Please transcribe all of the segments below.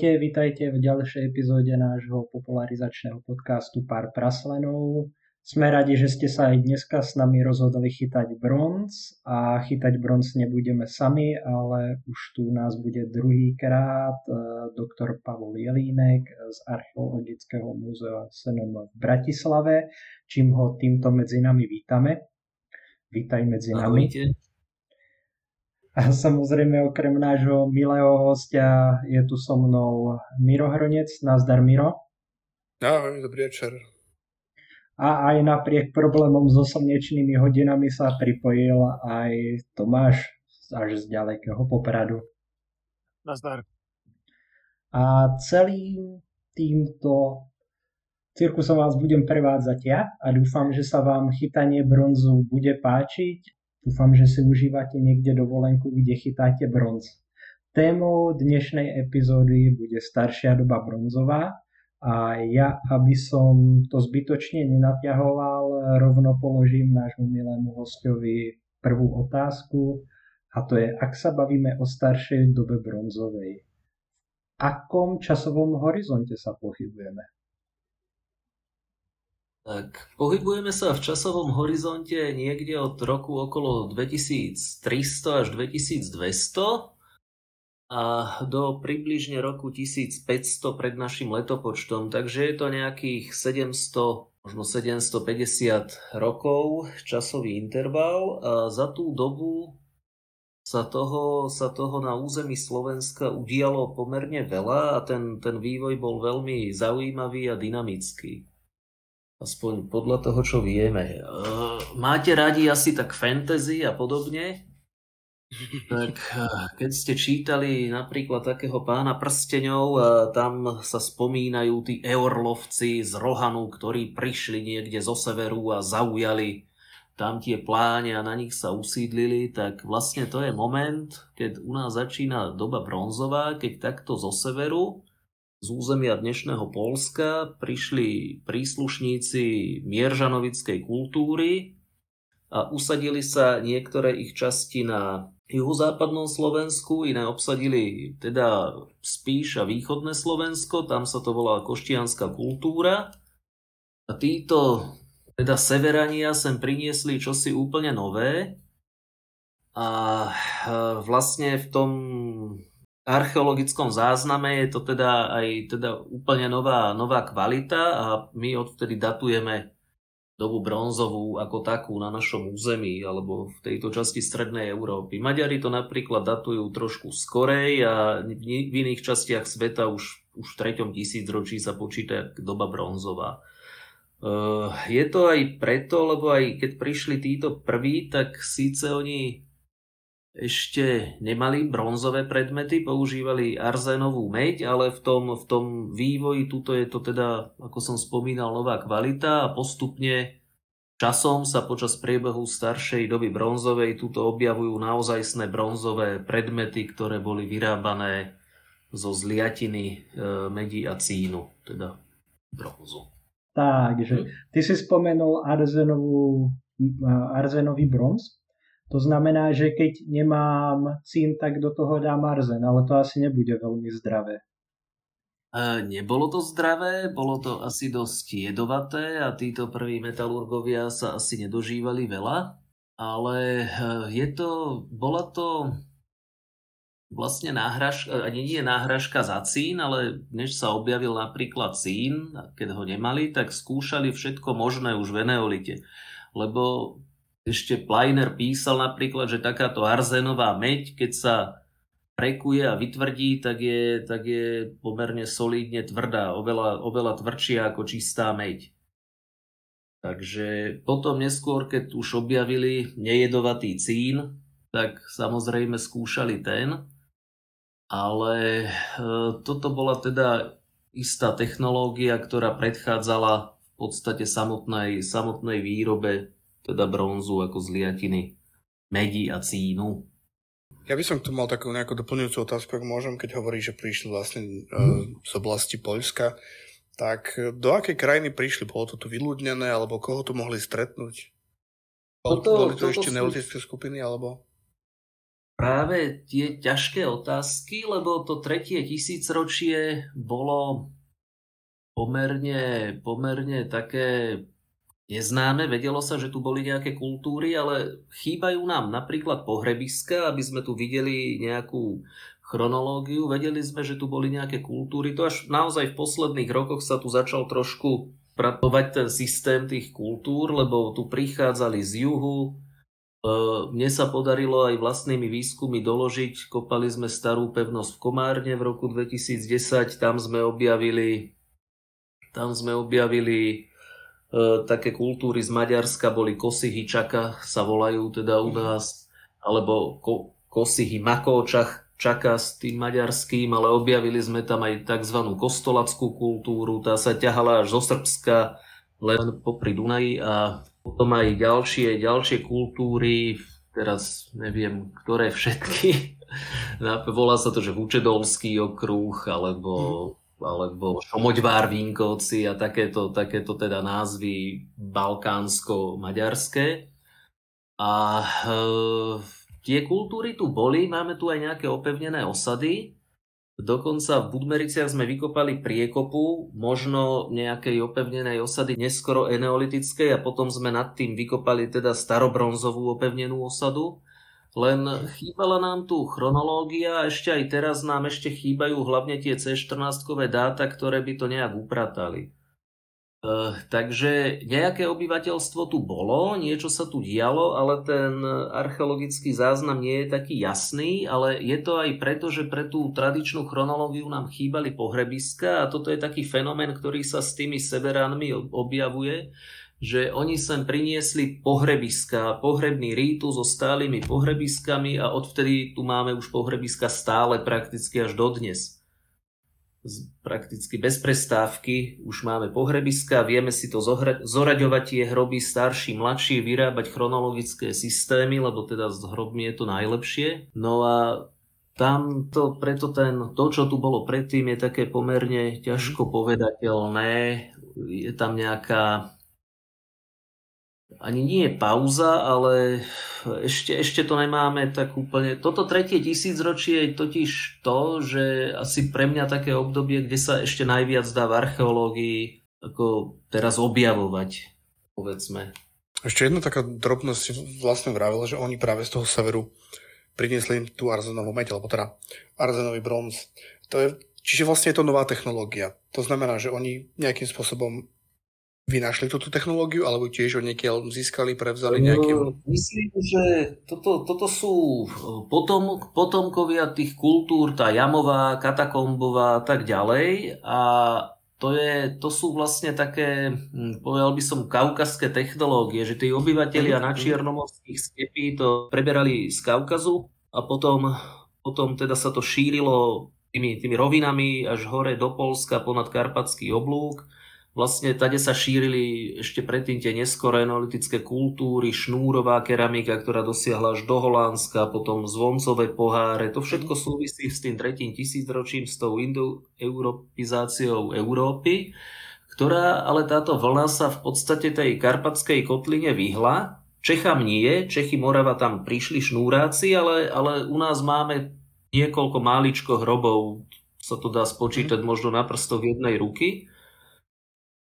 Ahojte, vitajte v ďalšej epizóde nášho popularizačného podcastu Pár praslenov. Sme radi, že ste sa aj dneska s nami rozhodli chytať bronz a chytať bronz nebudeme sami, ale už tu nás bude druhýkrát e, doktor Pavol Jelínek z Archeologického múzea SNM v Bratislave, čím ho týmto medzi nami vítame. Vítaj medzi nami. A samozrejme okrem nášho milého hostia je tu so mnou Miro Hronec. Nazdar Miro. Ahoj, dobrý večer. A aj napriek problémom so slnečnými hodinami sa pripojil aj Tomáš až z ďalekého Popradu. Nazdar. A celým týmto cirkusom vás budem prevádzať ja a dúfam, že sa vám chytanie bronzu bude páčiť Dúfam, že si užívate niekde dovolenku, kde chytáte bronz. Témou dnešnej epizódy bude staršia doba bronzová a ja, aby som to zbytočne nenatiahoval, rovno položím nášmu milému hostovi prvú otázku a to je, ak sa bavíme o staršej dobe bronzovej, akom časovom horizonte sa pohybujeme? Tak, pohybujeme sa v časovom horizonte niekde od roku okolo 2300 až 2200 a do približne roku 1500 pred našim letopočtom, takže je to nejakých 700, možno 750 rokov časový interval a za tú dobu sa toho, sa toho na území Slovenska udialo pomerne veľa a ten, ten vývoj bol veľmi zaujímavý a dynamický. Aspoň podľa toho, čo vieme. Uh, máte radi asi tak fantasy a podobne? Tak uh, keď ste čítali napríklad takého pána prsteňov, uh, tam sa spomínajú tí eorlovci z Rohanu, ktorí prišli niekde zo severu a zaujali tam tie pláne a na nich sa usídlili, tak vlastne to je moment, keď u nás začína doba bronzová, keď takto zo severu z územia dnešného Polska prišli príslušníci mieržanovickej kultúry a usadili sa niektoré ich časti na juhozápadnom Slovensku, iné obsadili teda spíš a východné Slovensko, tam sa to volá koštianská kultúra. A títo teda severania sem priniesli čosi úplne nové a vlastne v tom archeologickom zázname je to teda aj teda úplne nová, nová kvalita a my odvtedy datujeme dobu bronzovú ako takú na našom území alebo v tejto časti strednej Európy. Maďari to napríklad datujú trošku skorej a v iných častiach sveta už, už v treťom tisícročí sa počíta doba bronzová. Eh, je to aj preto, lebo aj keď prišli títo prví, tak síce oni ešte nemali bronzové predmety, používali arzénovú meď, ale v tom, v tom vývoji tuto je to teda, ako som spomínal, nová kvalita a postupne časom sa počas priebehu staršej doby bronzovej tuto objavujú naozajstné bronzové predmety, ktoré boli vyrábané zo zliatiny e, medí a cínu, teda bronzu. Takže, ty si spomenul arzenovú, arzenový bronz. To znamená, že keď nemám cín, tak do toho dám arzen, ale to asi nebude veľmi zdravé. E, nebolo to zdravé, bolo to asi dosť jedovaté a títo prví metalurgovia sa asi nedožívali veľa, ale e, je to, bola to vlastne náhražka, ani nie náhražka za cín, ale než sa objavil napríklad cín, keď ho nemali, tak skúšali všetko možné už v Eneolite. Lebo ešte Pleiner písal napríklad, že takáto arzenová meď, keď sa prekuje a vytvrdí, tak je, tak je pomerne solidne tvrdá, oveľa, oveľa tvrdšia ako čistá meď. Takže potom neskôr, keď už objavili nejedovatý cín, tak samozrejme skúšali ten, ale e, toto bola teda istá technológia, ktorá predchádzala v podstate samotnej, samotnej výrobe teda bronzu ako zliatiny medí a cínu. Ja by som tu mal takú nejakú doplňujúcu otázku, ak môžem, keď hovorí, že prišli vlastne mm. z oblasti Poľska. Tak e, do akej krajiny prišli? Bolo to tu vyľudnené, alebo koho tu mohli stretnúť? Toto, Boli to ešte sú... neolitické skupiny, alebo? práve tie ťažké otázky, lebo to tretie tisícročie bolo pomerne, pomerne také neznáme. Vedelo sa, že tu boli nejaké kultúry, ale chýbajú nám napríklad pohrebiska, aby sme tu videli nejakú chronológiu. Vedeli sme, že tu boli nejaké kultúry. To až naozaj v posledných rokoch sa tu začal trošku pracovať ten systém tých kultúr, lebo tu prichádzali z juhu, mne sa podarilo aj vlastnými výskumy doložiť, kopali sme starú pevnosť v Komárne v roku 2010, tam sme objavili, tam sme objavili e, také kultúry z Maďarska, boli kosihy čaka, sa volajú teda u nás, alebo ko, kosihy makóčach, čaka s tým maďarským, ale objavili sme tam aj tzv. kostolackú kultúru, tá sa ťahala až zo Srbska, len popri Dunaji a potom aj ďalšie, ďalšie kultúry, teraz neviem, ktoré všetky. Volá sa to, že Vučedolský okruh, alebo, mm. Alebo Šomoďvár Vinkovci a takéto, takéto teda názvy balkánsko-maďarské. A e, tie kultúry tu boli, máme tu aj nejaké opevnené osady, Dokonca v Budmericiach sme vykopali priekopu, možno nejakej opevnenej osady, neskoro eneolitickej a potom sme nad tým vykopali teda starobronzovú opevnenú osadu. Len chýbala nám tu chronológia a ešte aj teraz nám ešte chýbajú hlavne tie C14-kové dáta, ktoré by to nejak upratali. Uh, takže nejaké obyvateľstvo tu bolo, niečo sa tu dialo, ale ten archeologický záznam nie je taký jasný, ale je to aj preto, že pre tú tradičnú chronológiu nám chýbali pohrebiska a toto je taký fenomén, ktorý sa s tými severánmi objavuje, že oni sem priniesli pohrebiska, pohrebný rítu so stálymi pohrebiskami a odvtedy tu máme už pohrebiska stále prakticky až dodnes prakticky bez prestávky, už máme pohrebiska, vieme si to zohra- zoraďovať tie hroby starší, mladší, vyrábať chronologické systémy, lebo teda s hrobmi je to najlepšie. No a tam to, preto ten, to, čo tu bolo predtým, je také pomerne ťažko povedateľné. Je tam nejaká ani nie je pauza, ale ešte, ešte to nemáme tak úplne. Toto tretie tisícročie je totiž to, že asi pre mňa také obdobie, kde sa ešte najviac dá v archeológii ako teraz objavovať, povedzme. Ešte jedna taká drobnosť vlastne vravila, že oni práve z toho severu priniesli tú arzenovú meď, alebo teda arzenový bronz. To je, čiže vlastne je to nová technológia. To znamená, že oni nejakým spôsobom vynašli túto technológiu, alebo tiež ho niekiaľ získali, prevzali nejakým... No, myslím, že toto, toto sú potom, potomkovia tých kultúr, tá jamová, katakombová a tak ďalej. A to, je, to sú vlastne také, hm, povedal by som, kaukaské technológie, že tí obyvateľia na čiernomorských stepí to preberali z Kaukazu a potom, potom teda sa to šírilo tými, tými rovinami až hore do Polska ponad Karpatský oblúk Vlastne tade sa šírili ešte predtým tie neskoré enolitické kultúry, šnúrová keramika, ktorá dosiahla až do Holandska, potom zvoncové poháre. To všetko súvisí s tým tretím tisícročím, s tou indoeuropizáciou Európy, ktorá, ale táto vlna sa v podstate tej karpatskej kotline vyhla. Čechám nie, Čechy Morava tam prišli šnúráci, ale, ale u nás máme niekoľko máličko hrobov, sa to dá spočítať možno na prstoch jednej ruky.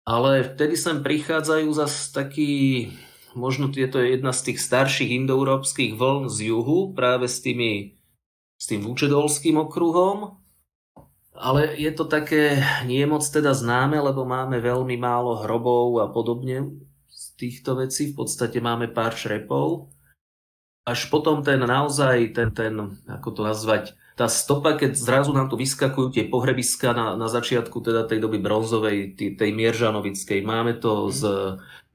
Ale vtedy sem prichádzajú zase taký, možno je to jedna z tých starších indoeurópskych vln z juhu, práve s, tými, s tým Vúčedolským okruhom. Ale je to také nie moc teda známe, lebo máme veľmi málo hrobov a podobne z týchto vecí. V podstate máme pár šrepov. Až potom ten naozaj, ten, ten ako to nazvať, tá stopa, keď zrazu nám tu vyskakujú tie pohrebiska na, na začiatku teda tej doby bronzovej, tej, tej Mieržanovickej. Máme to z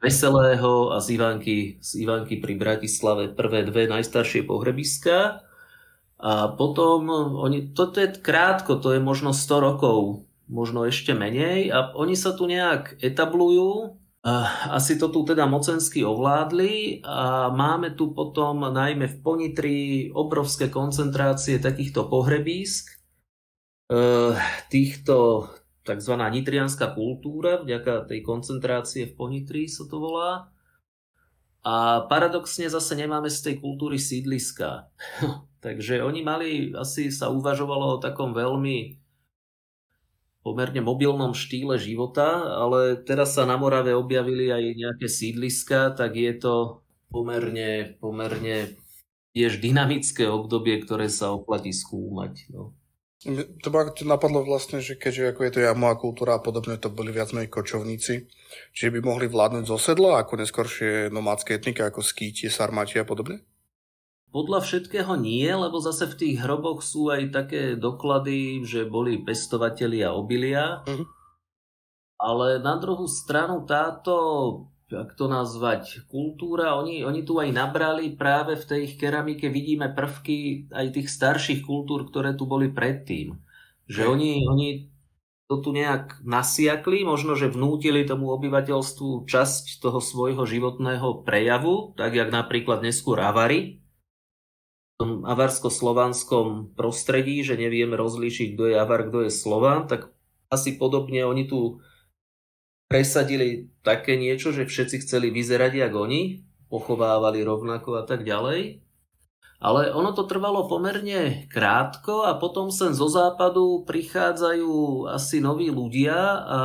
Veselého a z Ivanky, z Ivanky pri Bratislave prvé dve najstaršie pohrebiska. A potom, oni, toto je krátko, to je možno 100 rokov, možno ešte menej a oni sa tu nejak etablujú asi to tu teda mocensky ovládli a máme tu potom najmä v Ponitri obrovské koncentrácie takýchto pohrebísk. E, týchto tzv. nitrianská kultúra, vďaka tej koncentrácie v Ponitri sa to volá. A paradoxne zase nemáme z tej kultúry sídliska. Takže oni mali, asi sa uvažovalo o takom veľmi pomerne mobilnom štýle života, ale teraz sa na Morave objavili aj nejaké sídliska, tak je to pomerne, pomerne tiež dynamické obdobie, ktoré sa oplatí skúmať. No. To ma napadlo vlastne, že keďže ako je to jamová kultúra a podobne, to boli viac menej kočovníci, čiže by mohli vládnuť zo sedla ako neskoršie nomádske etniky ako skýti, sarmati a podobne? Podľa všetkého nie, lebo zase v tých hroboch sú aj také doklady, že boli pestovatelia obilia. Uh-huh. Ale na druhú stranu táto jak to nazvať, kultúra, oni, oni tu aj nabrali práve v tej keramike, vidíme prvky aj tých starších kultúr, ktoré tu boli predtým. Že oni, oni to tu nejak nasiakli, možno, že vnútili tomu obyvateľstvu časť toho svojho životného prejavu, tak jak napríklad neskôr Avary, avarsko-slovanskom prostredí, že nevieme rozlíšiť, kto je Avar, kto je Slován, tak asi podobne oni tu presadili také niečo, že všetci chceli vyzerať jak oni, pochovávali rovnako a tak ďalej. Ale ono to trvalo pomerne krátko a potom sem zo západu prichádzajú asi noví ľudia a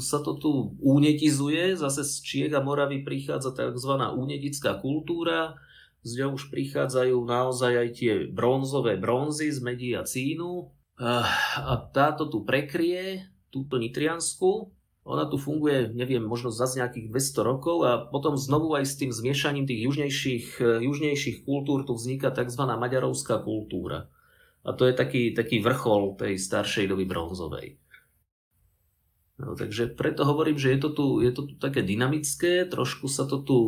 sa to tu únetizuje. Zase z Čiek a Moravy prichádza tzv. únetická kultúra. Z ňou už prichádzajú naozaj aj tie bronzové bronzy z medí a cínu. A táto tu prekrie túto nitriansku ona tu funguje, neviem, možno za nejakých 200 rokov a potom znovu aj s tým zmiešaním tých južnejších, eh, južnejších kultúr tu vzniká tzv. maďarovská kultúra. A to je taký, taký vrchol tej staršej doby bronzovej. No, takže preto hovorím, že je to, tu, je to tu také dynamické, trošku sa to tu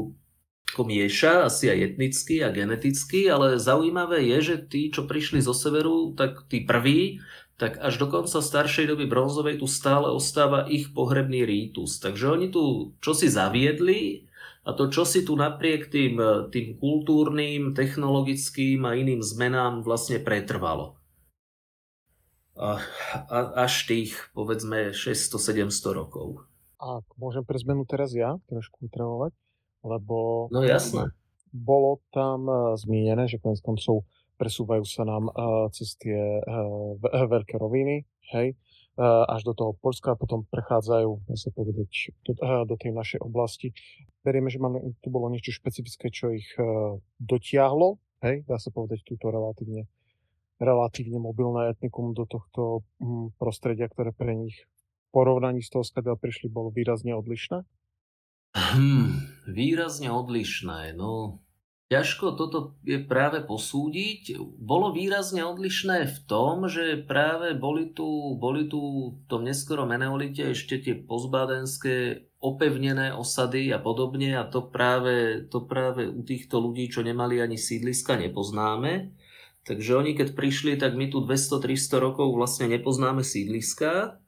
mieša, asi aj etnicky a geneticky, ale zaujímavé je, že tí, čo prišli zo severu, tak tí prví, tak až do konca staršej doby bronzovej tu stále ostáva ich pohrebný rítus. Takže oni tu čosi zaviedli a to čosi tu napriek tým, tým kultúrnym, technologickým a iným zmenám vlastne pretrvalo. A, a, až tých, povedzme, 600-700 rokov. A môžem pre zmenu teraz ja trošku utravovať? Lebo... No jasné. Bolo tam eh, zmienené, že konec koncov presúvajú sa nám uh, cez tie veľké roviny, hej, až do toho Polska, a potom prechádzajú, dá sa povedať, do, do tej našej oblasti. Verieme, že máme, tu bolo niečo špecifické, čo ich dotiahlo, hej, dá sa povedať, túto relatívne, relatívne mobilné etnikum do tohto um, prostredia, ktoré pre nich v porovnaní s toho, skadiaľ prišli, bolo výrazne odlišné? Hmm, výrazne odlišné, no Ťažko toto je práve posúdiť. Bolo výrazne odlišné v tom, že práve boli tu, boli tu v tom neskorom eneolite ešte tie pozbádenské opevnené osady a podobne a to práve, to práve u týchto ľudí, čo nemali ani sídliska, nepoznáme. Takže oni keď prišli, tak my tu 200-300 rokov vlastne nepoznáme sídliska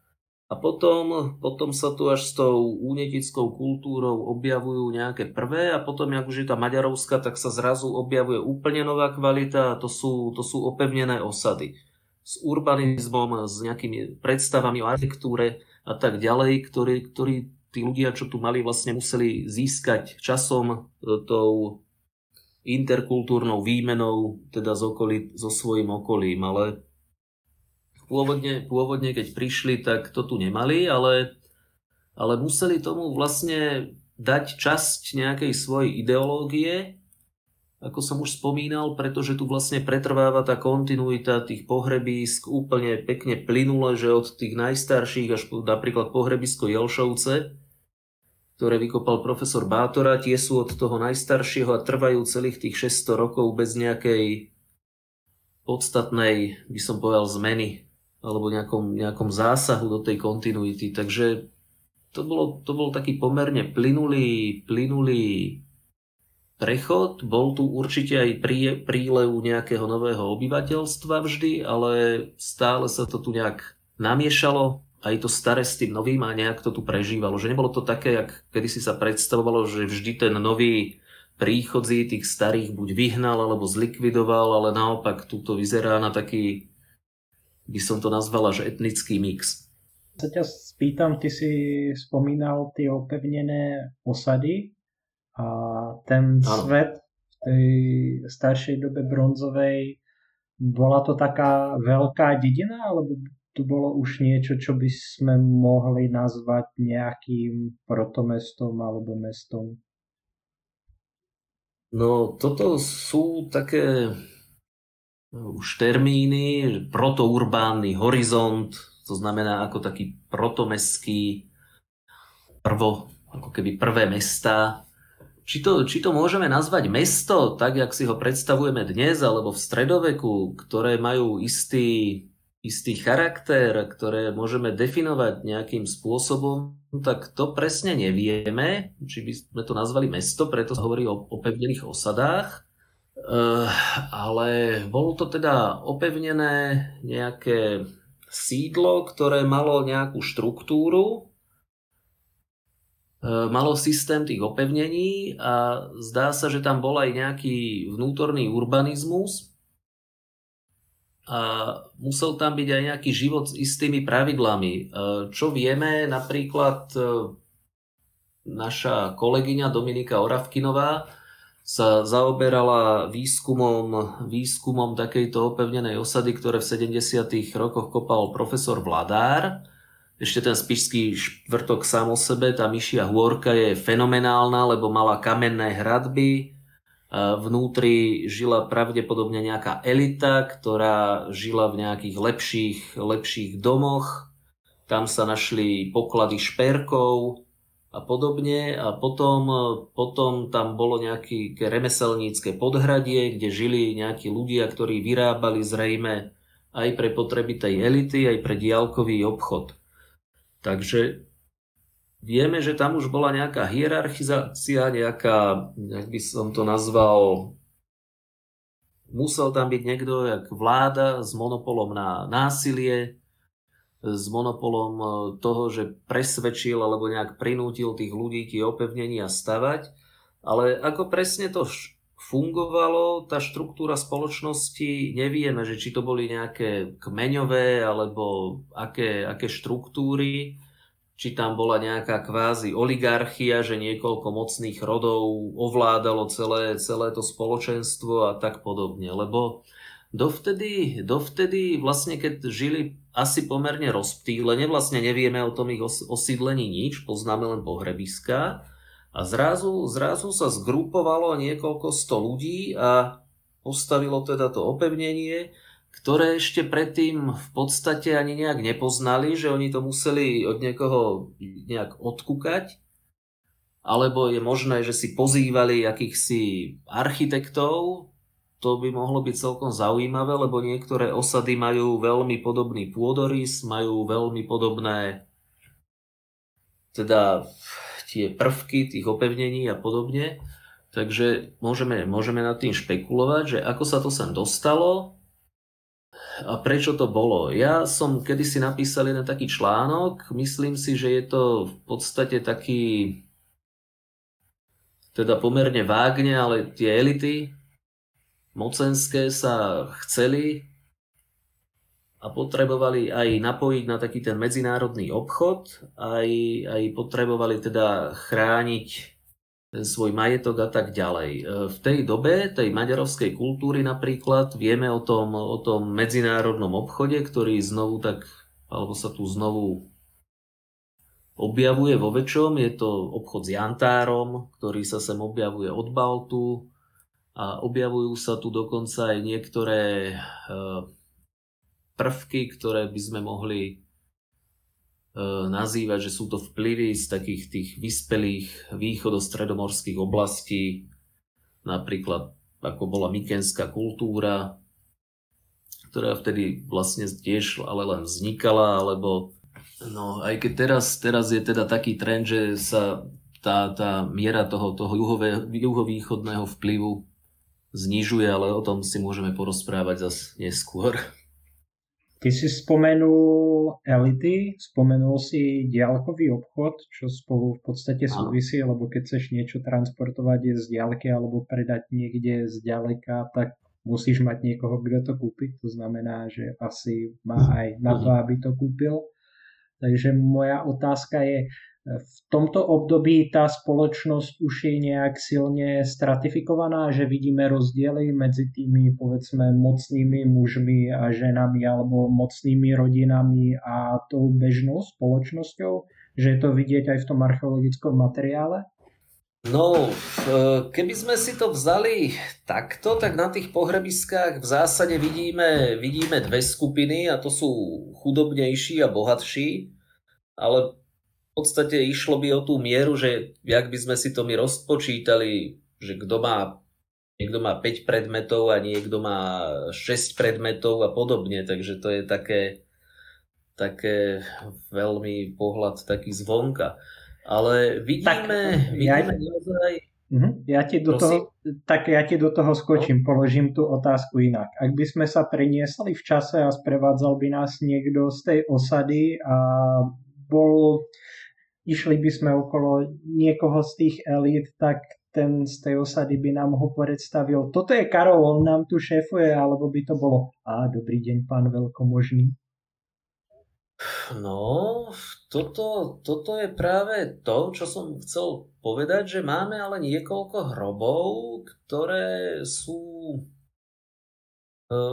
a potom, potom sa tu až s tou únetickou kultúrou objavujú nejaké prvé a potom, jak už je tá maďarovská, tak sa zrazu objavuje úplne nová kvalita a to sú, to sú opevnené osady. S urbanizmom, s nejakými predstavami o architektúre a tak ďalej, ktorí, ktorí tí ľudia, čo tu mali, vlastne museli získať časom e, tou interkultúrnou výmenou, teda s okolí, so svojím okolím, ale Pôvodne, pôvodne keď prišli, tak to tu nemali, ale, ale museli tomu vlastne dať časť nejakej svojej ideológie, ako som už spomínal, pretože tu vlastne pretrváva tá kontinuita tých pohrebísk úplne pekne plynule, že od tých najstarších až po napríklad pohrebisko Jelšovce, ktoré vykopal profesor Bátora, tie sú od toho najstaršieho a trvajú celých tých 600 rokov bez nejakej podstatnej, by som povedal, zmeny alebo nejakom, nejakom zásahu do tej kontinuity. Takže to, bolo, to bol taký pomerne plynulý, plynulý prechod. Bol tu určite aj prí, prílev nejakého nového obyvateľstva vždy, ale stále sa to tu nejak namiešalo, aj to staré s tým novým a nejak to tu prežívalo. Že nebolo to také, jak kedy si sa predstavovalo, že vždy ten nový príchodzí tých starých buď vyhnal alebo zlikvidoval, ale naopak tu to vyzerá na taký by som to nazvala, že etnický mix. Sa ťa spýtam, ty si spomínal tie opevnené osady. A ten ano. svet v tej staršej dobe bronzovej, bola to taká veľká dedina, alebo to bolo už niečo, čo by sme mohli nazvať nejakým protomestom alebo mestom? No toto sú také už termíny, protourbánny horizont, to znamená ako taký protomestský prvo, ako keby prvé mesta. Či to, či to môžeme nazvať mesto, tak jak si ho predstavujeme dnes, alebo v stredoveku, ktoré majú istý, istý charakter, ktoré môžeme definovať nejakým spôsobom, tak to presne nevieme, či by sme to nazvali mesto, preto sa hovorí o opevnených osadách. Uh, ale bolo to teda opevnené nejaké sídlo, ktoré malo nejakú štruktúru, e, malo systém tých opevnení a zdá sa, že tam bol aj nejaký vnútorný urbanizmus a musel tam byť aj nejaký život s istými pravidlami. E, čo vieme, napríklad naša kolegyňa Dominika Oravkinová sa zaoberala výskumom, výskumom takejto opevnenej osady, ktoré v 70. rokoch kopal profesor Vladár. Ešte ten spišský štvrtok sám o sebe, tá myšia hôrka je fenomenálna, lebo mala kamenné hradby, vnútri žila pravdepodobne nejaká elita, ktorá žila v nejakých lepších, lepších domoch. Tam sa našli poklady šperkov, a podobne. A potom, potom tam bolo nejaké remeselnícke podhradie, kde žili nejakí ľudia, ktorí vyrábali zrejme aj pre potreby tej elity, aj pre diálkový obchod. Takže vieme, že tam už bola nejaká hierarchizácia, nejaká, jak by som to nazval, musel tam byť niekto, jak vláda s monopolom na násilie, s monopolom e, toho, že presvedčil alebo nejak prinútil tých ľudí tie opevnenia stavať. Ale ako presne to fungovalo, tá štruktúra spoločnosti, nevieme, že či to boli nejaké kmeňové alebo aké, aké štruktúry, či tam bola nejaká kvázi oligarchia, že niekoľko mocných rodov ovládalo celé, celé to spoločenstvo a tak podobne. Lebo Dovtedy, dovtedy vlastne keď žili asi pomerne rozptýlene, vlastne nevieme o tom ich osídlení nič, poznáme len pohrebiska. A zrazu, zrazu sa zgrupovalo niekoľko sto ľudí a postavilo teda to opevnenie, ktoré ešte predtým v podstate ani nejak nepoznali, že oni to museli od niekoho nejak odkúkať, alebo je možné, že si pozývali akýchsi architektov, to by mohlo byť celkom zaujímavé, lebo niektoré osady majú veľmi podobný pôdorys, majú veľmi podobné teda tie prvky tých opevnení a podobne. Takže môžeme, môžeme nad tým špekulovať, že ako sa to sem dostalo a prečo to bolo. Ja som kedysi napísal jeden taký článok, myslím si, že je to v podstate taký teda pomerne vágne, ale tie elity mocenské sa chceli a potrebovali aj napojiť na taký ten medzinárodný obchod, aj, aj potrebovali teda chrániť ten svoj majetok a tak ďalej. E, v tej dobe, tej maďarovskej kultúry napríklad, vieme o tom, o tom medzinárodnom obchode, ktorý znovu tak, alebo sa tu znovu objavuje vo väčšom. Je to obchod s jantárom, ktorý sa sem objavuje od Baltu, a objavujú sa tu dokonca aj niektoré e, prvky, ktoré by sme mohli e, nazývať, že sú to vplyvy z takých tých vyspelých východostredomorských oblastí, napríklad ako bola mykenská kultúra, ktorá vtedy vlastne tiež ale len vznikala, alebo no aj keď teraz, teraz je teda taký trend, že sa tá, tá miera toho, toho juhové, juhovýchodného vplyvu znižuje, ale o tom si môžeme porozprávať zase neskôr. Ty si spomenul elity, spomenul si diálkový obchod, čo spolu v podstate súvisí, lebo keď chceš niečo transportovať z diálky alebo predať niekde z ďaleka, tak musíš mať niekoho, kto to kúpi. To znamená, že asi má aj na to, aby to kúpil. Takže moja otázka je, v tomto období tá spoločnosť už je nejak silne stratifikovaná, že vidíme rozdiely medzi tými povedzme mocnými mužmi a ženami alebo mocnými rodinami a tou bežnou spoločnosťou, že je to vidieť aj v tom archeologickom materiále? No, keby sme si to vzali takto, tak na tých pohrebiskách v zásade vidíme, vidíme dve skupiny a to sú chudobnejší a bohatší, ale v podstate išlo by o tú mieru, že jak by sme si to my rozpočítali, že kto má, niekto má 5 predmetov a niekto má 6 predmetov a podobne, takže to je také, také veľmi pohľad taký zvonka. Ale vidíme, tak, vidíme ja, naozaj... Uh-huh. Ja ti do toho, tak ja ti do toho skočím, no. položím tú otázku inak. Ak by sme sa preniesli v čase a sprevádzal by nás niekto z tej osady a bol išli by sme okolo niekoho z tých elít, tak ten z tej osady by nám ho predstavil. Toto je Karol, on nám tu šéfuje, alebo by to bolo a dobrý deň, pán veľkomožný. No, toto, toto je práve to, čo som chcel povedať, že máme ale niekoľko hrobov, ktoré sú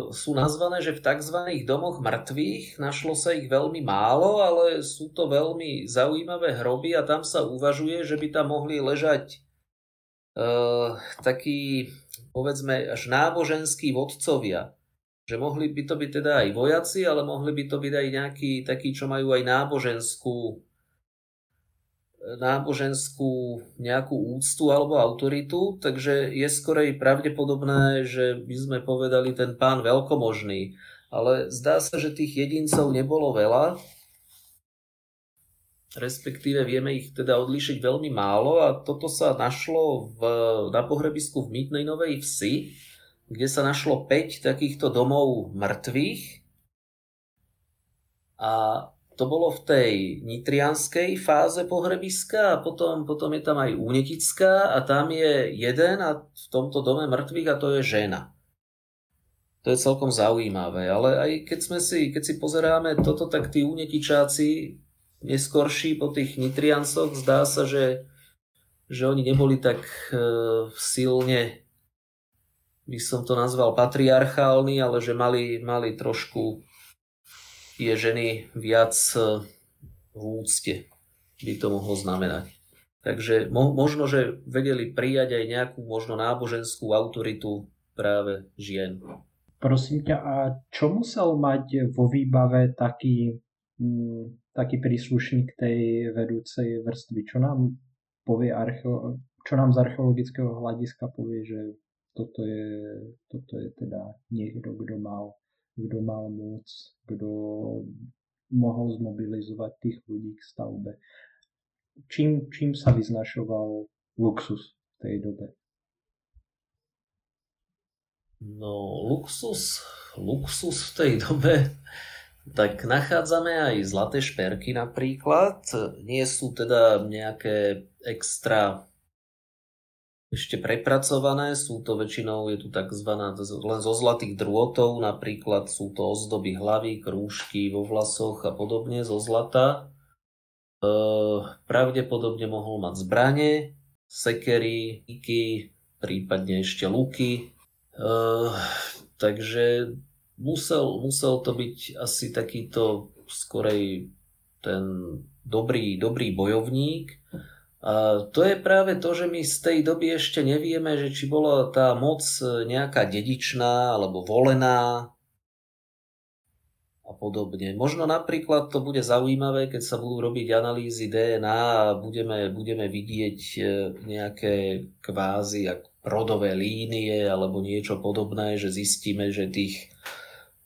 sú nazvané, že v tzv. domoch mŕtvych našlo sa ich veľmi málo, ale sú to veľmi zaujímavé hroby a tam sa uvažuje, že by tam mohli ležať uh, takí, povedzme, až náboženskí vodcovia. Že mohli by to byť teda aj vojaci, ale mohli by to byť aj nejakí takí, čo majú aj náboženskú náboženskú nejakú úctu alebo autoritu, takže je skorej pravdepodobné, že by sme povedali ten pán veľkomožný. Ale zdá sa, že tých jedincov nebolo veľa, respektíve vieme ich teda odlíšiť veľmi málo a toto sa našlo v, na pohrebisku v Mýtnej Novej Vsi, kde sa našlo 5 takýchto domov mŕtvych a to bolo v tej nitrianskej fáze pohrebiska a potom, potom je tam aj únetická a tam je jeden a v tomto dome mŕtvych a to je žena. To je celkom zaujímavé, ale aj keď, sme si, keď si pozeráme toto, tak tí únetičáci neskorší po tých nitriancoch zdá sa, že, že oni neboli tak e, silne by som to nazval patriarchálni, ale že mali, mali trošku tie ženy viac e, v úcte by to mohlo znamenať. Takže mo- možno, že vedeli prijať aj nejakú možno náboženskú autoritu práve žien. Prosím ťa, a čo musel mať vo výbave taký, m, mm, taký príslušník tej vedúcej vrstvy? Čo nám povie archeo- čo nám z archeologického hľadiska povie, že toto je, toto je teda niekto, kto mal kto mal moc, kto mohol zmobilizovať tých ľudí k stavbe. Čím, čím sa vyznašoval luxus v tej dobe? No, luxus, luxus v tej dobe, tak nachádzame aj zlaté šperky napríklad. Nie sú teda nejaké extra ešte prepracované, sú to väčšinou, je tu tzv. len zo zlatých drôtov, napríklad sú to ozdoby hlavy, krúžky vo vlasoch a podobne zo zlata. E, pravdepodobne mohol mať zbranie, sekery, iky, prípadne ešte luky. E, takže musel, musel to byť asi takýto skorej ten dobrý, dobrý bojovník, a to je práve to, že my z tej doby ešte nevieme, že či bola tá moc e, nejaká dedičná alebo volená a podobne. Možno napríklad to bude zaujímavé, keď sa budú robiť analýzy DNA a budeme, budeme vidieť e, nejaké kvázi ako rodové línie alebo niečo podobné, že zistíme, že tých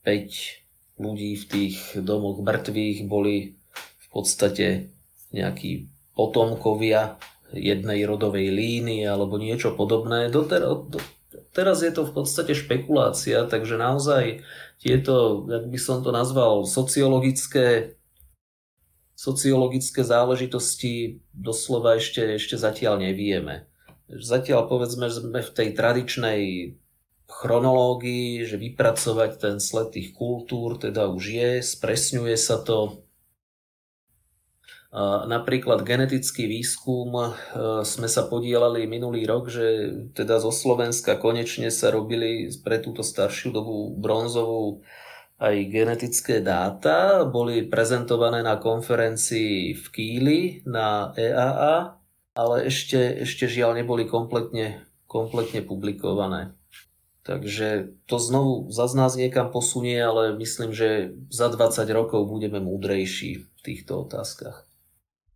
5 ľudí v tých domoch mŕtvych boli v podstate nejaký potomkovia jednej rodovej línie alebo niečo podobné. Doter- do, teraz je to v podstate špekulácia, takže naozaj tieto, jak by som to nazval, sociologické sociologické záležitosti doslova ešte, ešte zatiaľ nevieme. Zatiaľ povedzme, že sme v tej tradičnej chronológii, že vypracovať ten sled tých kultúr teda už je, spresňuje sa to, Napríklad genetický výskum e, sme sa podielali minulý rok, že teda zo Slovenska konečne sa robili pre túto staršiu dobu bronzovú aj genetické dáta. Boli prezentované na konferencii v Kíli na EAA, ale ešte, ešte žiaľ neboli kompletne, kompletne publikované. Takže to znovu zase nás niekam posunie, ale myslím, že za 20 rokov budeme múdrejší v týchto otázkach.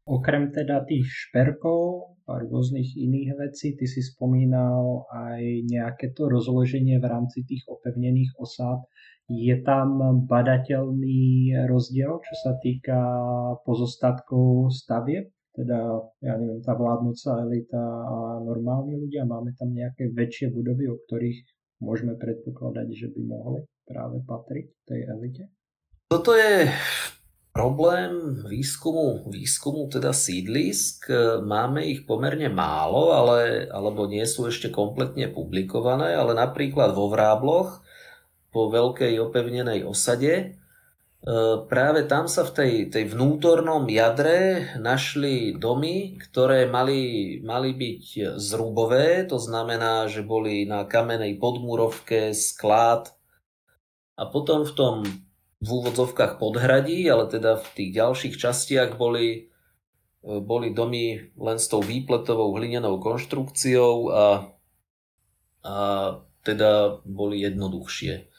Okrem teda tých šperkov a rôznych iných vecí, ty si spomínal aj nejaké to rozloženie v rámci tých opevnených osád. Je tam badateľný rozdiel, čo sa týka pozostatkov stavie? Teda, ja neviem, tá vládnúca elita a normálni ľudia, máme tam nejaké väčšie budovy, o ktorých môžeme predpokladať, že by mohli práve patriť tej elite? Toto je Problém výskumu, výskumu teda sídlisk, máme ich pomerne málo, ale, alebo nie sú ešte kompletne publikované, ale napríklad vo Vrábloch, po veľkej opevnenej osade, e, práve tam sa v tej, tej vnútornom jadre našli domy, ktoré mali, mali byť zrubové, to znamená, že boli na kamenej podmúrovke, sklad a potom v tom v úvodzovkách podhradí, ale teda v tých ďalších častiach boli, e, boli domy len s tou výpletovou hlinenou konštrukciou a, a teda boli jednoduchšie.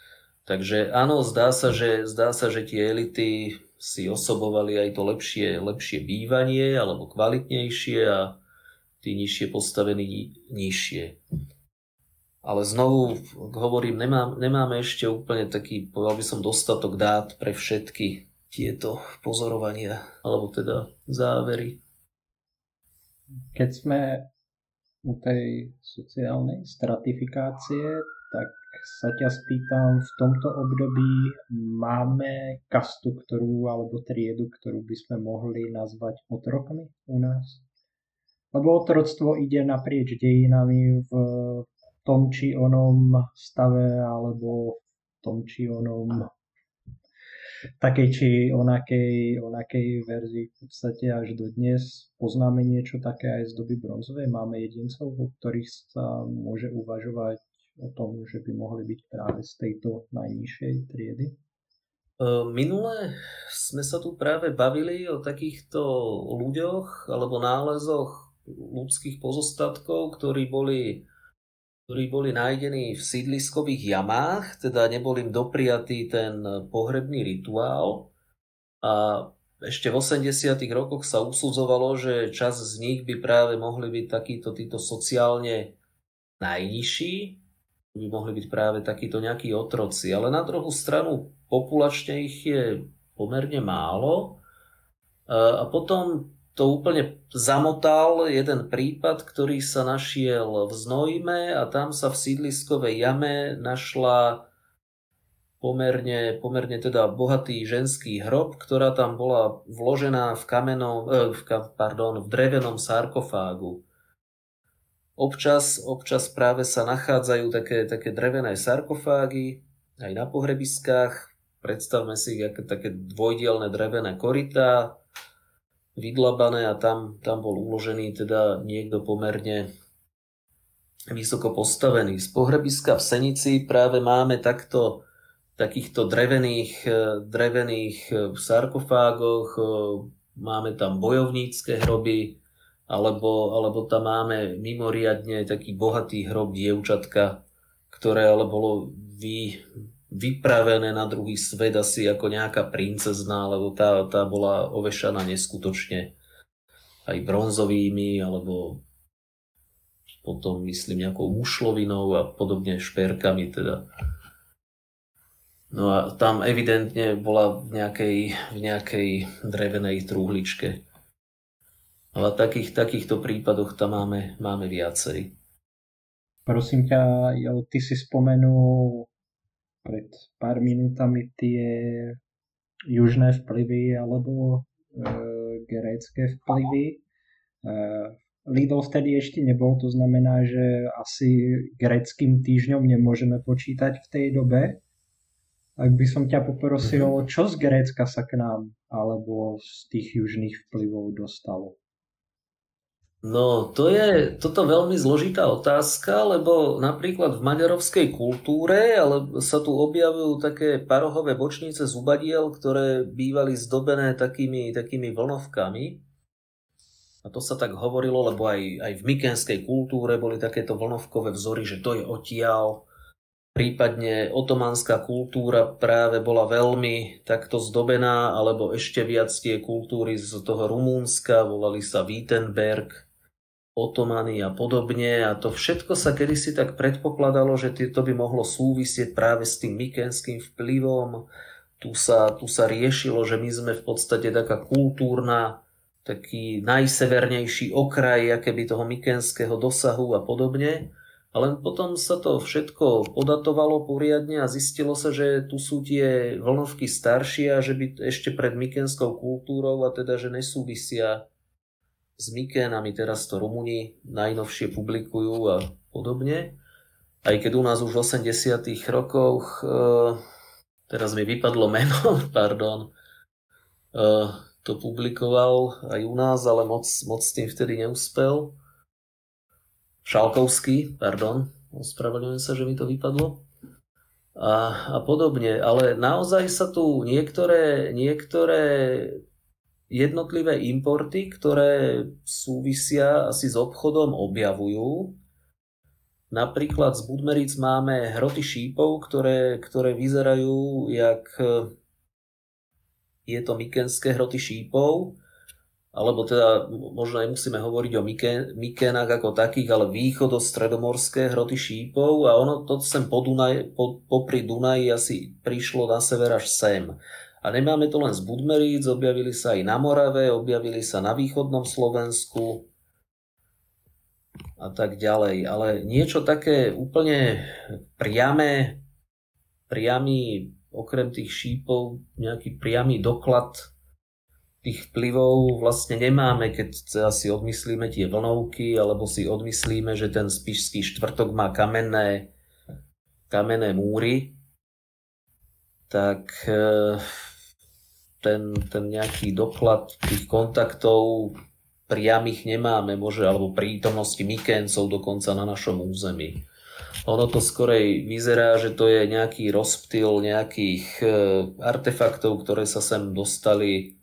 Takže áno, zdá sa, že, zdá sa, že tie elity si osobovali aj to lepšie, lepšie bývanie alebo kvalitnejšie a tí nižšie postavení nižšie. Ale znovu hovorím, nemám, nemáme ešte úplne taký, povedal by som, dostatok dát pre všetky tieto pozorovania, alebo teda závery. Keď sme u tej sociálnej stratifikácie, tak sa ťa spýtam, v tomto období máme kastu, ktorú, alebo triedu, ktorú by sme mohli nazvať otrokmi u nás? Lebo otroctvo ide naprieč dejinami v tom či onom stave alebo v tom či onom takej či onakej, onakej verzii v podstate až do dnes. Poznáme niečo také aj z doby bronzovej. Máme jedincov, o ktorých sa môže uvažovať o tom, že by mohli byť práve z tejto najnižšej triedy. E, minule sme sa tu práve bavili o takýchto ľuďoch alebo nálezoch ľudských pozostatkov, ktorí boli ktorí boli nájdení v sídliskových jamách, teda nebol im dopriatý ten pohrebný rituál. A ešte v 80. rokoch sa usudzovalo, že čas z nich by práve mohli byť takíto títo sociálne najnižší, by mohli byť práve takíto nejakí otroci. Ale na druhú stranu populačne ich je pomerne málo. A potom to úplne zamotal jeden prípad, ktorý sa našiel v Znojme a tam sa v sídliskovej jame našla pomerne, pomerne teda bohatý ženský hrob, ktorá tam bola vložená v, kamenom, eh, v, pardon, v drevenom sarkofágu. Občas, občas práve sa nachádzajú také, také drevené sarkofágy aj na pohrebiskách. Predstavme si aké také dvojdielne drevené korytá, vydlabané a tam, tam bol uložený teda niekto pomerne vysoko postavený. Z pohrebiska v Senici práve máme takto takýchto drevených, e, drevených e, sarkofágoch, e, máme tam bojovnícke hroby, alebo, alebo tam máme mimoriadne taký bohatý hrob dievčatka, ktoré ale bolo vy, vypravené na druhý svet asi ako nejaká princezná, lebo tá, tá bola ovešaná neskutočne aj bronzovými, alebo potom myslím nejakou mušlovinou a podobne šperkami teda. No a tam evidentne bola v nejakej, v nejakej drevenej trúhličke. Ale takých, takýchto prípadoch tam máme, máme viacej. Prosím ťa, jo, ty si spomenul pred pár minútami tie južné vplyvy alebo e, grécké vplyvy. E, Lidl vtedy ešte nebol, to znamená, že asi gréckým týždňom nemôžeme počítať v tej dobe. Ak by som ťa poprosil, mm-hmm. čo z Grécka sa k nám alebo z tých južných vplyvov dostalo? No, to je toto veľmi zložitá otázka, lebo napríklad v maďarovskej kultúre ale sa tu objavujú také parohové bočnice zubadiel, ktoré bývali zdobené takými, takými vlnovkami. A to sa tak hovorilo, lebo aj, aj v mykenskej kultúre boli takéto vlnovkové vzory, že to je odtiaľ. Prípadne otomanská kultúra práve bola veľmi takto zdobená, alebo ešte viac tie kultúry z toho Rumúnska, volali sa Wittenberg, otomany a podobne a to všetko sa kedysi tak predpokladalo, že to by mohlo súvisieť práve s tým mykenským vplyvom. Tu sa, tu sa riešilo, že my sme v podstate taká kultúrna, taký najsevernejší okraj akéby toho mykenského dosahu a podobne. Ale potom sa to všetko podatovalo poriadne a zistilo sa, že tu sú tie vlnovky staršie a že by ešte pred mykenskou kultúrou a teda, že nesúvisia s Mikénami, teraz to Rumuni najnovšie publikujú a podobne. Aj keď u nás už v 80 rokoch, e, teraz mi vypadlo meno, pardon, e, to publikoval aj u nás, ale moc, moc s tým vtedy neúspel. Šalkovský, pardon, ospravedlňujem sa, že mi to vypadlo. A, a podobne, ale naozaj sa tu niektoré, niektoré jednotlivé importy, ktoré súvisia asi s obchodom, objavujú. Napríklad z Budmeric máme hroty šípov, ktoré, ktoré vyzerajú jak je to mykenské hroty šípov, alebo teda možno nemusíme hovoriť o mykenách ako takých, ale východo-stredomorské hroty šípov a ono to sem po Dunaj, po, popri Dunaji asi prišlo na sever až sem. A nemáme to len z Budmeríc, objavili sa aj na Morave, objavili sa na východnom Slovensku a tak ďalej. Ale niečo také úplne priame, priamy, okrem tých šípov, nejaký priamy doklad tých vplyvov vlastne nemáme, keď si odmyslíme tie vlnovky, alebo si odmyslíme, že ten spišský štvrtok má kamenné, kamenné múry, tak eh, ten, ten nejaký doklad tých kontaktov priamých nemáme, môže, alebo prítomnosti Mykencov dokonca na našom území. Ono to skorej vyzerá, že to je nejaký rozptyl nejakých e, artefaktov, ktoré sa sem dostali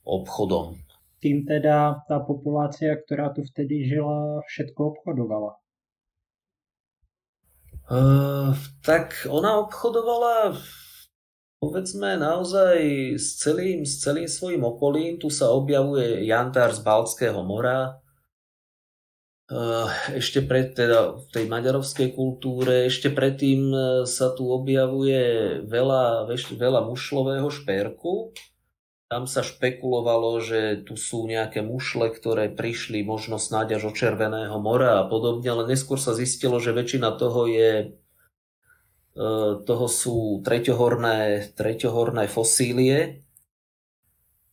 obchodom. Tým teda tá populácia, ktorá tu vtedy žila, všetko obchodovala? Uh, tak ona obchodovala povedzme naozaj s celým, s celým svojim okolím. Tu sa objavuje jantár z Baltského mora, eh, ešte pred teda v tej maďarovskej kultúre, ešte predtým eh, sa tu objavuje veľa, veľa mušlového šperku. Tam sa špekulovalo, že tu sú nejaké mušle, ktoré prišli možno snáď až od Červeného mora a podobne, ale neskôr sa zistilo, že väčšina toho je toho sú treťohorné, treťohorné fosílie,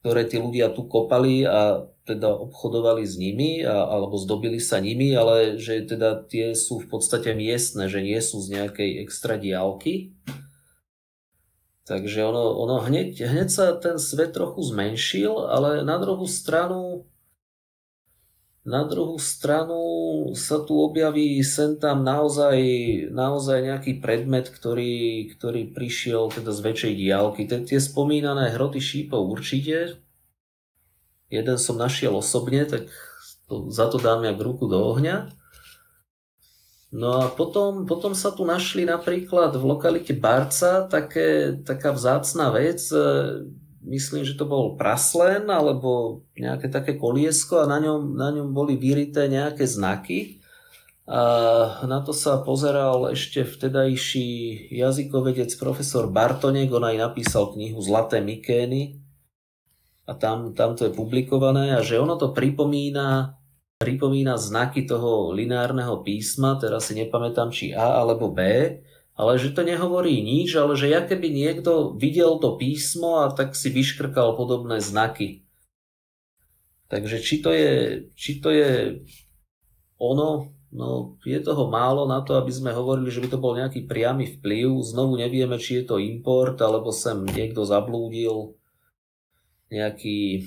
ktoré tí ľudia tu kopali a teda obchodovali s nimi a, alebo zdobili sa nimi, ale že teda tie sú v podstate miestne, že nie sú z nejakej extra diálky. Takže ono, ono hneď, hneď sa ten svet trochu zmenšil, ale na druhú stranu na druhú stranu sa tu objaví sem tam naozaj, naozaj nejaký predmet, ktorý, ktorý prišiel teda z väčšej diálky. Tie spomínané hroty šípov určite. Jeden som našiel osobne, tak to, za to dám jak ruku do ohňa. No a potom, potom sa tu našli napríklad v lokalite Barca také, taká vzácná vec, myslím, že to bol praslen alebo nejaké také koliesko a na ňom, na ňom boli vyrité nejaké znaky. A na to sa pozeral ešte vtedajší jazykovedec profesor Bartonek, on aj napísal knihu Zlaté Mikény. A tam, tam to je publikované. A že ono to pripomína, pripomína znaky toho lineárneho písma, teraz si nepamätám či A alebo B, ale že to nehovorí nič, ale že ja keby niekto videl to písmo a tak si vyškrkal podobné znaky. Takže či to je, či to je ono, No, je toho málo na to, aby sme hovorili, že by to bol nejaký priamy vplyv. Znovu nevieme, či je to import, alebo sem niekto zablúdil nejaký,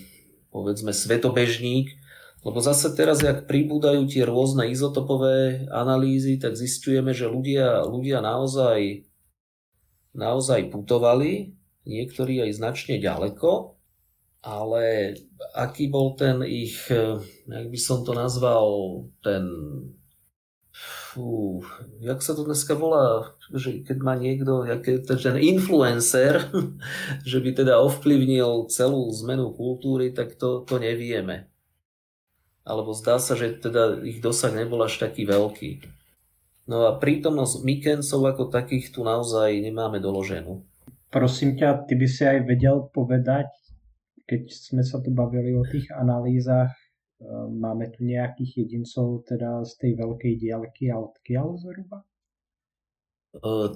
povedzme, svetobežník. Lebo zase teraz, jak pribúdajú tie rôzne izotopové analýzy, tak zistujeme, že ľudia, ľudia naozaj, naozaj putovali, niektorí aj značne ďaleko, ale aký bol ten ich, jak by som to nazval, ten fú, jak sa to dneska volá, že keď má niekto, je ten influencer, že by teda ovplyvnil celú zmenu kultúry, tak to, to nevieme. Alebo zdá sa, že teda ich dosah nebol až taký veľký. No a prítomnosť Mikencov ako takých tu naozaj nemáme doloženú. Prosím ťa, ty by si aj vedel povedať, keď sme sa tu bavili o tých analýzach, Ehm, máme tu nejakých jedincov teda z tej veľkej diaľky a odkiaľ zhruba?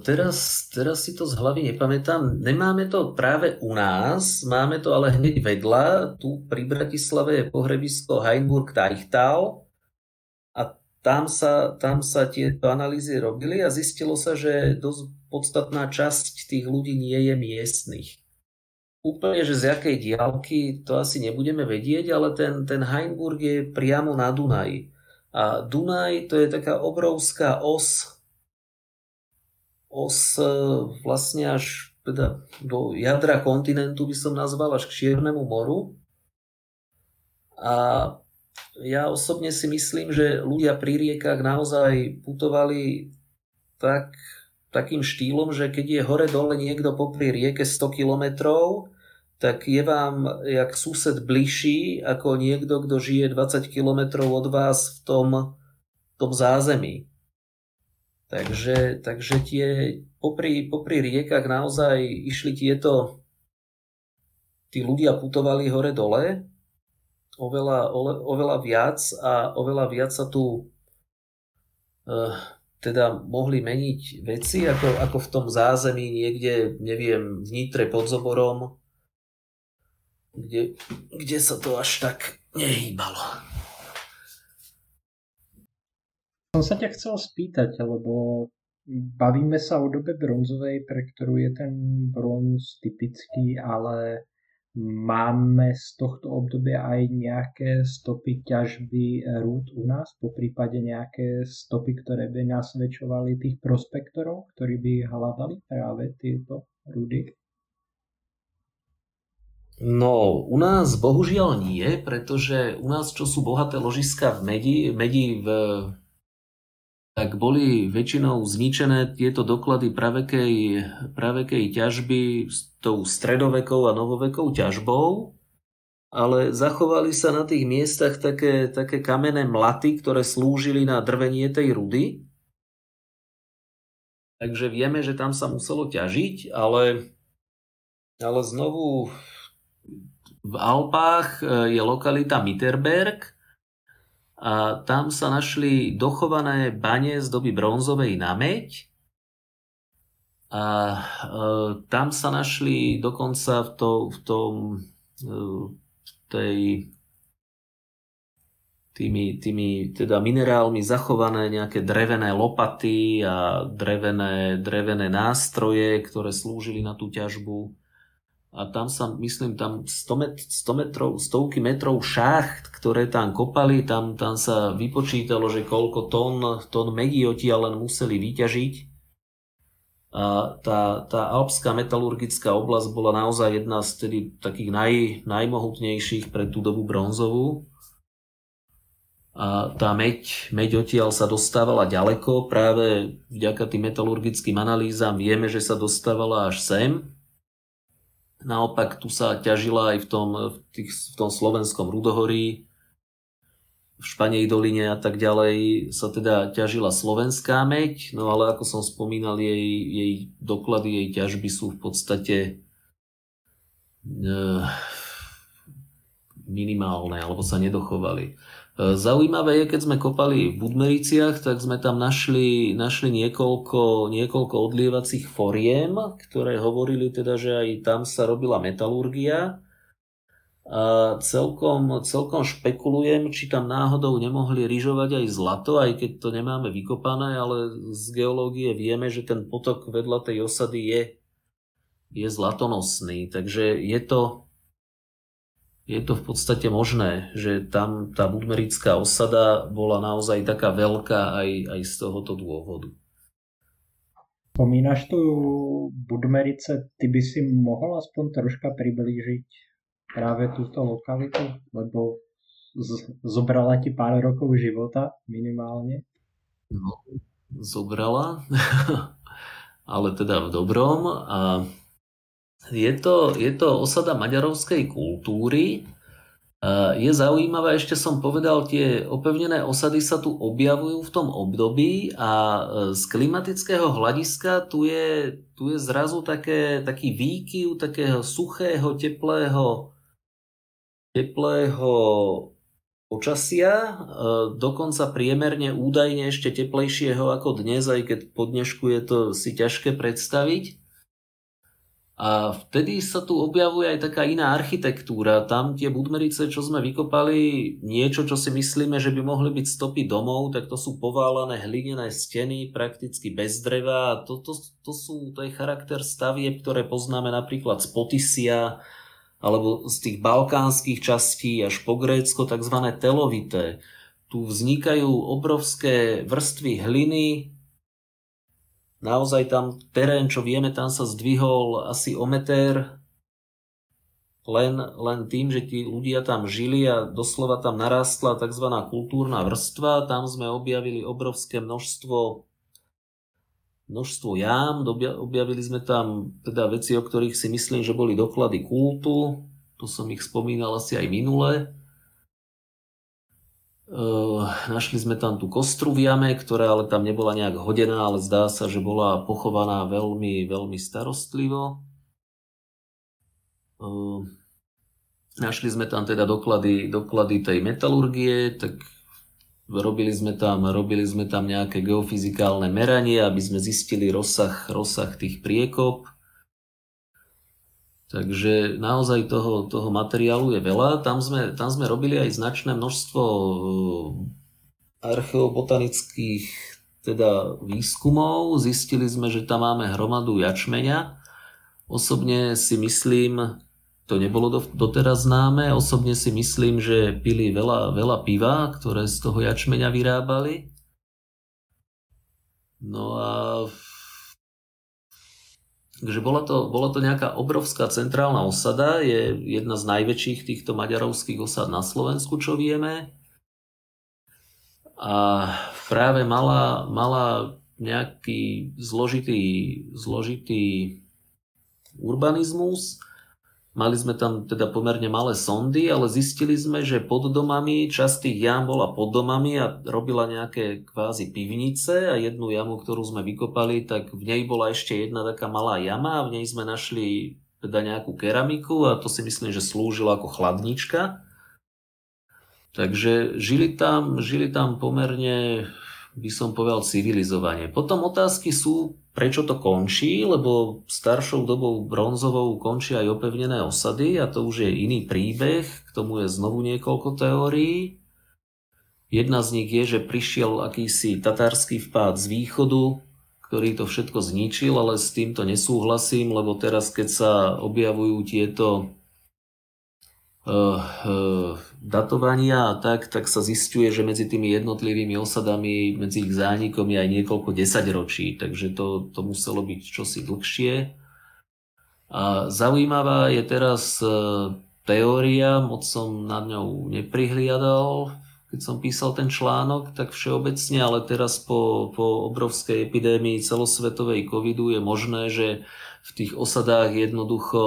Teraz, teraz si to z hlavy nepamätám. Nemáme to práve u nás, máme to ale hneď vedľa. Tu pri Bratislave je pohrebisko Heinburg Teichtal a tam sa, tam sa tieto analýzy robili a zistilo sa, že dosť podstatná časť tých ľudí nie je miestnych. Úplne, že z jakej diálky to asi nebudeme vedieť, ale ten, ten Heinburg je priamo na Dunaji. A Dunaj to je taká obrovská os, os e, vlastne až teda do jadra kontinentu by som nazval, až k Čiernemu moru. A ja osobne si myslím, že ľudia pri riekach naozaj putovali tak, takým štýlom, že keď je hore-dole niekto popri rieke 100 kilometrov, tak je vám jak sused bližší ako niekto, kto žije 20 km od vás v tom, v tom zázemí. Takže, takže tie popri, popri riekach naozaj išli tieto tí ľudia putovali hore-dole oveľa, oveľa viac a oveľa viac sa tu uh, teda mohli meniť veci ako, ako v tom zázemí niekde, neviem, v Nitre pod Zoborom, kde, kde sa to až tak nehýbalo. Som sa ťa chcel spýtať, lebo bavíme sa o dobe bronzovej, pre ktorú je ten bronz typický, ale máme z tohto obdobia aj nejaké stopy ťažby rúd u nás, po prípade nejaké stopy, ktoré by nasvedčovali tých prospektorov, ktorí by hľadali práve tieto rúdy? No, u nás bohužiaľ nie, pretože u nás, čo sú bohaté ložiska v medi, medi v, tak boli väčšinou zničené tieto doklady pravekej, pravekej ťažby s tou stredovekou a novovekou ťažbou, ale zachovali sa na tých miestach také, také kamenné mlaty, ktoré slúžili na drvenie tej rudy. Takže vieme, že tam sa muselo ťažiť, ale, ale znovu v Alpách e, je lokalita Mitterberg a tam sa našli dochované bane z doby bronzovej na meď. A e, tam sa našli dokonca v, to, v tom e, tej tými, tými teda minerálmi zachované nejaké drevené lopaty a drevené, drevené nástroje, ktoré slúžili na tú ťažbu a tam sa, myslím, tam 100, met, 100 metrov, stovky metrov šacht, ktoré tam kopali, tam, tam sa vypočítalo, že koľko tón, tón megioti len museli vyťažiť. A tá, tá alpská metalurgická oblasť bola naozaj jedna z tedy takých naj, najmohutnejších pre tú dobu bronzovú. A tá meď, meď odtiaľ sa dostávala ďaleko, práve vďaka tým metalurgickým analýzam vieme, že sa dostávala až sem Naopak tu sa ťažila aj v tom, v, tých, v tom slovenskom Rudohorí, v Španej doline a tak ďalej sa teda ťažila slovenská meď, no ale ako som spomínal, jej, jej doklady, jej ťažby sú v podstate e, minimálne, alebo sa nedochovali. Zaujímavé je, keď sme kopali v Budmericiach, tak sme tam našli, našli niekoľko, niekoľko odlievacích foriem, ktoré hovorili teda, že aj tam sa robila metalurgia. a celkom, celkom špekulujem, či tam náhodou nemohli ryžovať aj zlato, aj keď to nemáme vykopané, ale z geológie vieme, že ten potok vedľa tej osady je, je zlatonosný. Takže je to, je to v podstate možné, že tam tá budmerická osada bola naozaj taká veľká aj, aj z tohoto dôvodu. Pomínaš tu Budmerice, ty by si mohol aspoň troška priblížiť práve túto lokalitu, lebo z- zobrala ti pár rokov života minimálne. No, zobrala, ale teda v dobrom. A je to, je to osada maďarovskej kultúry. Je zaujímavé, ešte som povedal, tie opevnené osady sa tu objavujú v tom období a e, z klimatického hľadiska tu je, tu je zrazu také, taký výkyv takého suchého, teplého teplého počasia, e, dokonca priemerne údajne ešte teplejšieho ako dnes, aj keď po dnešku je to si ťažké predstaviť. A vtedy sa tu objavuje aj taká iná architektúra. Tam tie budmerice, čo sme vykopali, niečo, čo si myslíme, že by mohli byť stopy domov, tak to sú poválané hlinené steny, prakticky bez dreva. To, to, to sú, to je charakter stavieb, ktoré poznáme napríklad z Potisia, alebo z tých balkánskych častí až po Grécko tzv. telovité. Tu vznikajú obrovské vrstvy hliny, naozaj tam terén, čo vieme, tam sa zdvihol asi o meter, len, len tým, že tí ľudia tam žili a doslova tam narastla tzv. kultúrna vrstva. Tam sme objavili obrovské množstvo množstvo jám, objavili sme tam teda veci, o ktorých si myslím, že boli doklady kultu, to som ich spomínal asi aj minule. Uh, našli sme tam tú kostru v jame, ktorá ale tam nebola nejak hodená, ale zdá sa, že bola pochovaná veľmi, veľmi starostlivo. Uh, našli sme tam teda doklady, doklady tej metalurgie, tak Robili sme tam, robili sme tam nejaké geofyzikálne meranie, aby sme zistili rozsah, rozsah tých priekop. Takže naozaj toho, toho materiálu je veľa. Tam sme, tam sme robili aj značné množstvo eh, archeobotanických teda výskumov. Zistili sme, že tam máme hromadu jačmeňa. Osobne si myslím, to nebolo doteraz známe. Osobne si myslím, že pili veľa, veľa piva, ktoré z toho jačmeňa vyrábali. No a Takže bola to, bola to nejaká obrovská centrálna osada, je jedna z najväčších týchto maďarovských osad na Slovensku, čo vieme. A práve mala, mala nejaký zložitý, zložitý urbanizmus, Mali sme tam teda pomerne malé sondy, ale zistili sme, že pod domami, časť tých jam bola pod domami a robila nejaké kvázi pivnice a jednu jamu, ktorú sme vykopali, tak v nej bola ešte jedna taká malá jama a v nej sme našli teda nejakú keramiku a to si myslím, že slúžilo ako chladnička. Takže žili tam, žili tam pomerne, by som povedal, civilizovanie. Potom otázky sú, Prečo to končí? Lebo staršou dobou bronzovou končia aj opevnené osady a to už je iný príbeh, k tomu je znovu niekoľko teórií. Jedna z nich je, že prišiel akýsi tatársky vpád z východu, ktorý to všetko zničil, ale s týmto nesúhlasím, lebo teraz keď sa objavujú tieto uh, uh, datovania a tak, tak sa zistuje, že medzi tými jednotlivými osadami, medzi ich zánikom je aj niekoľko desaťročí, takže to, to muselo byť čosi dlhšie. A zaujímavá je teraz e, teória, moc som nad ňou neprihliadal, keď som písal ten článok, tak všeobecne, ale teraz po, po obrovskej epidémii celosvetovej covidu je možné, že v tých osadách jednoducho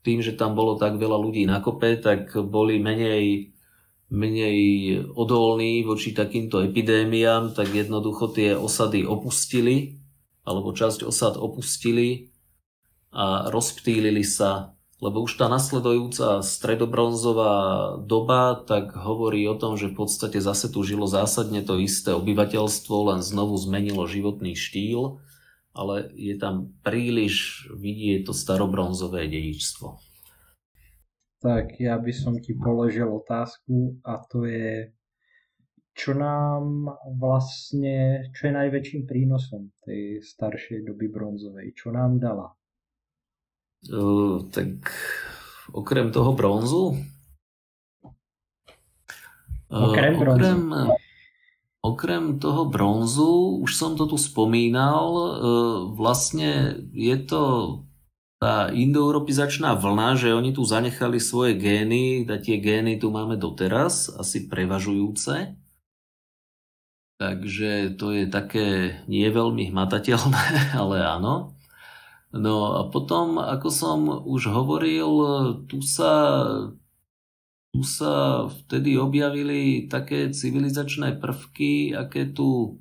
tým, že tam bolo tak veľa ľudí na kope, tak boli menej, menej odolní voči takýmto epidémiám, tak jednoducho tie osady opustili, alebo časť osad opustili a rozptýlili sa, lebo už tá nasledujúca stredobronzová doba tak hovorí o tom, že v podstate zase tu žilo zásadne to isté obyvateľstvo, len znovu zmenilo životný štýl ale je tam príliš vidieť to starobronzové dedičstvo. tak ja by som ti položil otázku a to je, čo nám vlastne, čo je najväčším prínosom tej staršej doby bronzovej? Čo nám dala? Uh, tak okrem toho bronzu? Okrem bronzu. Okrem, okrem toho bronzu, už som to tu spomínal, vlastne je to tá indoeuropizačná vlna, že oni tu zanechali svoje gény, a tie gény tu máme doteraz, asi prevažujúce. Takže to je také nie veľmi hmatateľné, ale áno. No a potom, ako som už hovoril, tu sa, tu sa vtedy objavili také civilizačné prvky, aké tu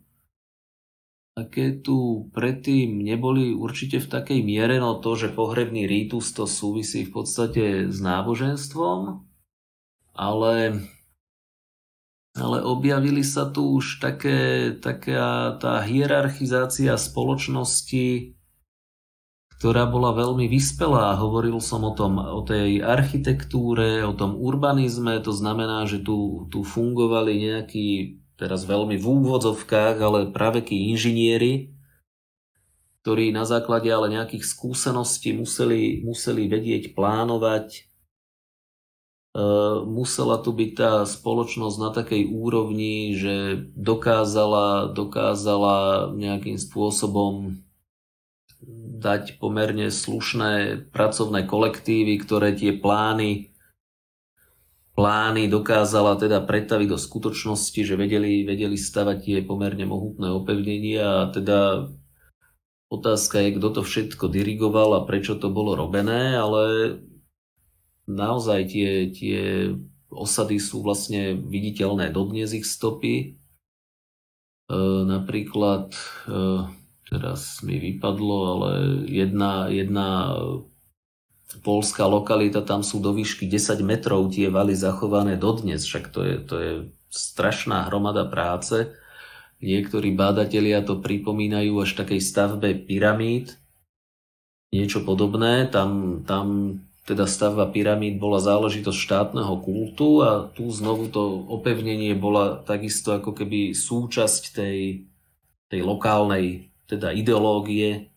aké tu predtým neboli určite v takej miere, no to, že pohrebný rítus to súvisí v podstate s náboženstvom, ale, ale objavili sa tu už také, taká tá hierarchizácia spoločnosti, ktorá bola veľmi vyspelá. Hovoril som o tom, o tej architektúre, o tom urbanizme, to znamená, že tu, tu fungovali nejakí teraz veľmi v úvodzovkách, ale pravekí inžinieri, ktorí na základe ale nejakých skúseností museli, museli vedieť plánovať. E, musela tu byť tá spoločnosť na takej úrovni, že dokázala, dokázala nejakým spôsobom dať pomerne slušné pracovné kolektívy, ktoré tie plány plány dokázala teda pretaviť do skutočnosti, že vedeli, vedeli stavať tie pomerne mohutné opevnenia a teda otázka je, kto to všetko dirigoval a prečo to bolo robené, ale naozaj tie, tie osady sú vlastne viditeľné dodnes ich stopy. E, napríklad, e, teraz mi vypadlo, ale jedna, jedna polská lokalita, tam sú do výšky 10 metrov tie valy zachované dodnes, však to je, to je strašná hromada práce. Niektorí bádatelia to pripomínajú až takej stavbe pyramíd, niečo podobné. Tam, tam teda stavba pyramíd bola záležitosť štátneho kultu a tu znovu to opevnenie bola takisto ako keby súčasť tej, tej lokálnej teda ideológie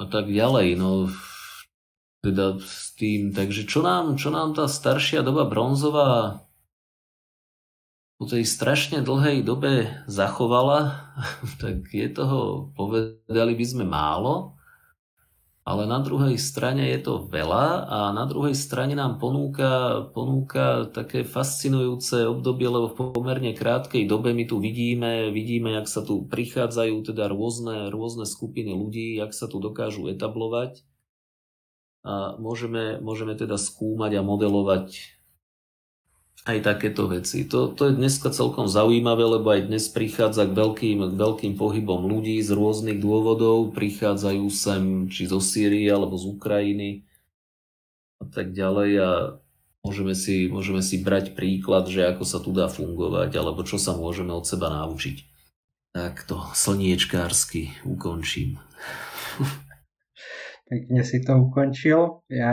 a tak ďalej. No, teda s tým, takže čo nám, čo nám tá staršia doba bronzová po tej strašne dlhej dobe zachovala, tak je toho, povedali by sme málo, ale na druhej strane je to veľa a na druhej strane nám ponúka, ponúka také fascinujúce obdobie, lebo v pomerne krátkej dobe my tu vidíme, vidíme, jak sa tu prichádzajú teda rôzne, rôzne skupiny ľudí, jak sa tu dokážu etablovať. A môžeme, môžeme teda skúmať a modelovať aj takéto veci. To, to je dneska celkom zaujímavé, lebo aj dnes prichádza k veľkým, k veľkým pohybom ľudí z rôznych dôvodov. Prichádzajú sem či zo Sýrie alebo z Ukrajiny a tak ďalej a môžeme si, môžeme si brať príklad, že ako sa tu dá fungovať alebo čo sa môžeme od seba naučiť. Tak to slniečkársky ukončím. Pekne si to ukončil. Ja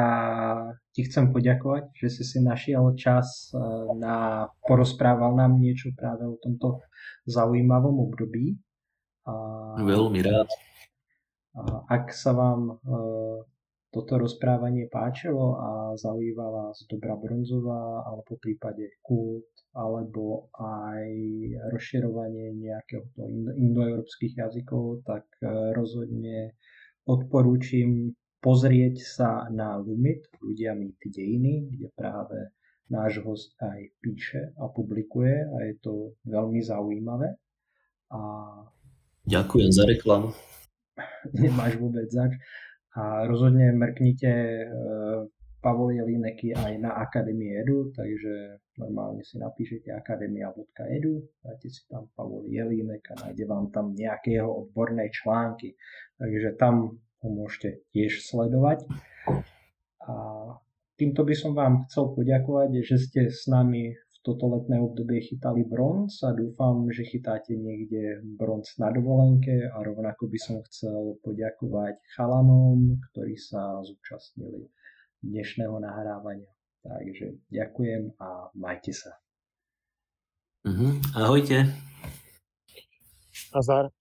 ti chcem poďakovať, že si si našiel čas eh, na porozprával nám niečo práve o tomto zaujímavom období. A, Veľmi rád. A ak sa vám eh, toto rozprávanie páčilo a zaujíma vás dobrá bronzová alebo po prípade kult alebo aj rozširovanie nejakého indoeurópskych jazykov, tak eh, rozhodne odporúčim pozrieť sa na Lumit, ľudia mýty dejiny, kde práve náš host aj píše a publikuje a je to veľmi zaujímavé. A... Ďakujem za reklamu. Nemáš vôbec zač. A rozhodne mrknite e, Pavol Jelíneky aj na Akadémie Edu, takže normálne si napíšete akademia.edu, dáte si tam Pavol Jelínek a nájde vám tam nejaké jeho odborné články. Takže tam ho môžete tiež sledovať. A týmto by som vám chcel poďakovať, že ste s nami v toto letné obdobie chytali bronz a dúfam, že chytáte niekde bronz na dovolenke a rovnako by som chcel poďakovať chalanom, ktorí sa zúčastnili dnešného nahrávania. Takže ďakujem a majte sa. Uh-huh. Ahojte. Nazdar.